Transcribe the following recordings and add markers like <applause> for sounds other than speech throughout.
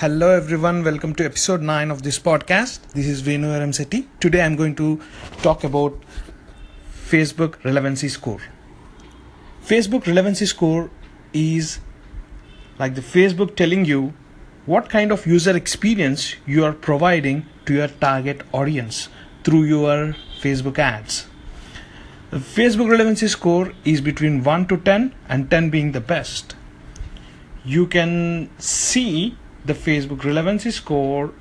Hello everyone, welcome to episode 9 of this podcast. This is Venu Aramseti. Today I'm going to talk about Facebook relevancy score. Facebook relevancy score is like the Facebook telling you what kind of user experience you are providing to your target audience through your Facebook ads. The Facebook relevancy score is between 1 to 10 and 10 being the best. You can see the Facebook relevancy score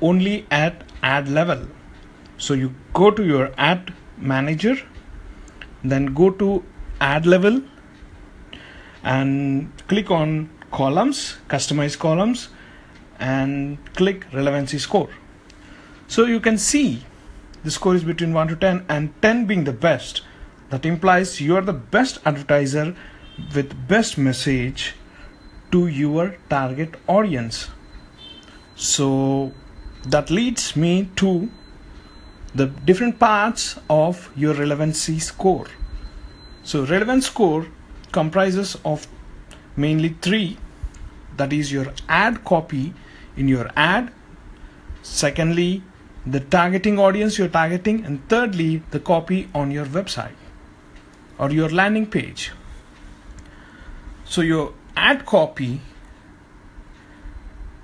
only at ad level. So you go to your ad manager, then go to ad level and click on columns, customize columns, and click relevancy score. So you can see the score is between 1 to 10 and 10 being the best. That implies you are the best advertiser with best message to your target audience. So that leads me to the different parts of your relevancy score. So relevance score comprises of mainly three that is your ad copy in your ad secondly the targeting audience you're targeting and thirdly the copy on your website or your landing page so your ad copy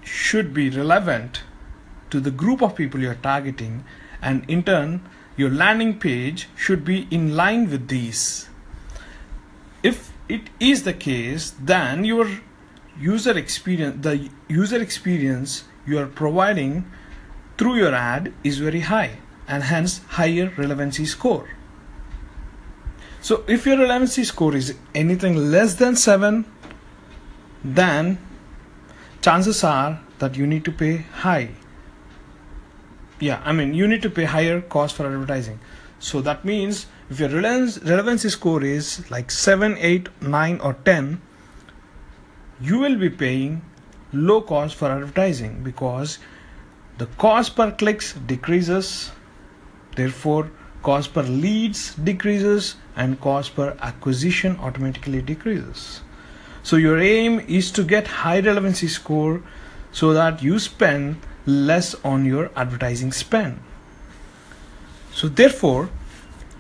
should be relevant to the group of people you're targeting and in turn your landing page should be in line with these. If it is the case then your user experience the user experience you are providing through your ad is very high and hence higher relevancy score. So if your relevancy score is anything less than 7 then chances are that you need to pay high. Yeah i mean you need to pay higher cost for advertising. So that means if your relevance, relevancy score is like 7 8 9 or 10 you will be paying low cost for advertising because the cost per clicks decreases therefore cost per leads decreases and cost per acquisition automatically decreases so your aim is to get high relevancy score so that you spend less on your advertising spend. So therefore,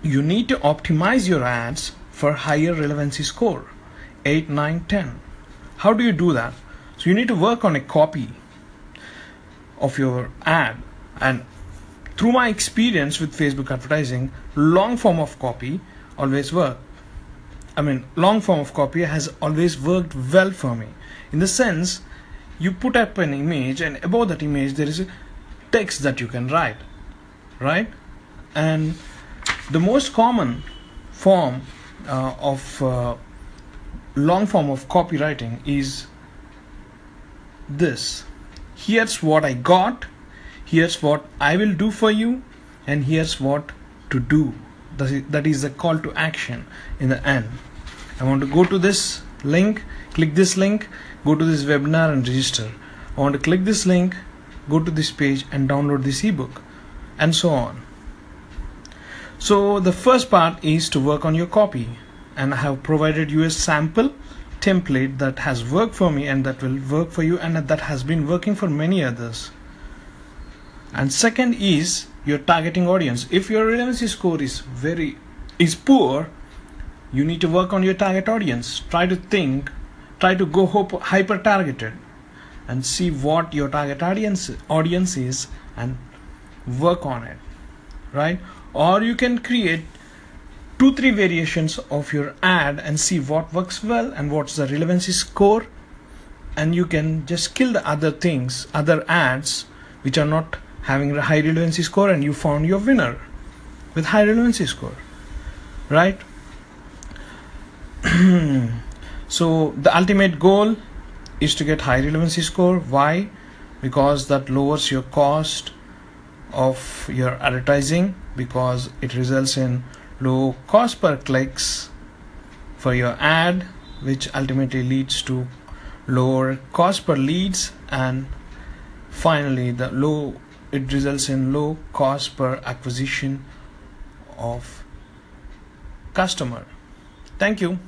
you need to optimize your ads for higher relevancy score 8 9 10 how do you do that? So you need to work on a copy of your ad. And through my experience with facebook advertising long form of copy always work I mean, long form of copy has always worked well for me. In the sense, you put up an image, and above that image, there is a text that you can write, right? And the most common form uh, of uh, long form of copywriting is this here's what I got, here's what I will do for you, and here's what to do that is the call to action in the end. I want to go to this link click this link go to this webinar and register. I want to click this link go to this page and download this ebook and so on. So the first part is to work on your copy and I have provided you a sample template that has worked for me and that will work for you and that has been working for many others. And second is your targeting audience. If your relevancy score is very is poor you need to work on your target audience. Try to think try to go hyper targeted and see what your target audience audience is and work on it right? Or you can create two three variations of your ad and see what works well and what's the relevancy score. And you can just kill the other things other ads which are not having a high relevancy score and you found your winner with high relevancy score right? <clears throat> So the ultimate goal is to get high relevancy score. Why? Because that lowers your cost of your advertising because it results in low cost per clicks for your ad which ultimately leads to lower cost per leads and finally the low it results in low cost per acquisition of customer. Thank you